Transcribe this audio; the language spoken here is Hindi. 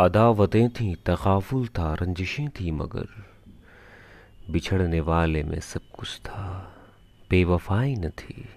अदावतें थीं तकाफुल था, रंजिशें थीं, मगर बिछड़ने वाले में सब कुछ था, बेवफाई न थी।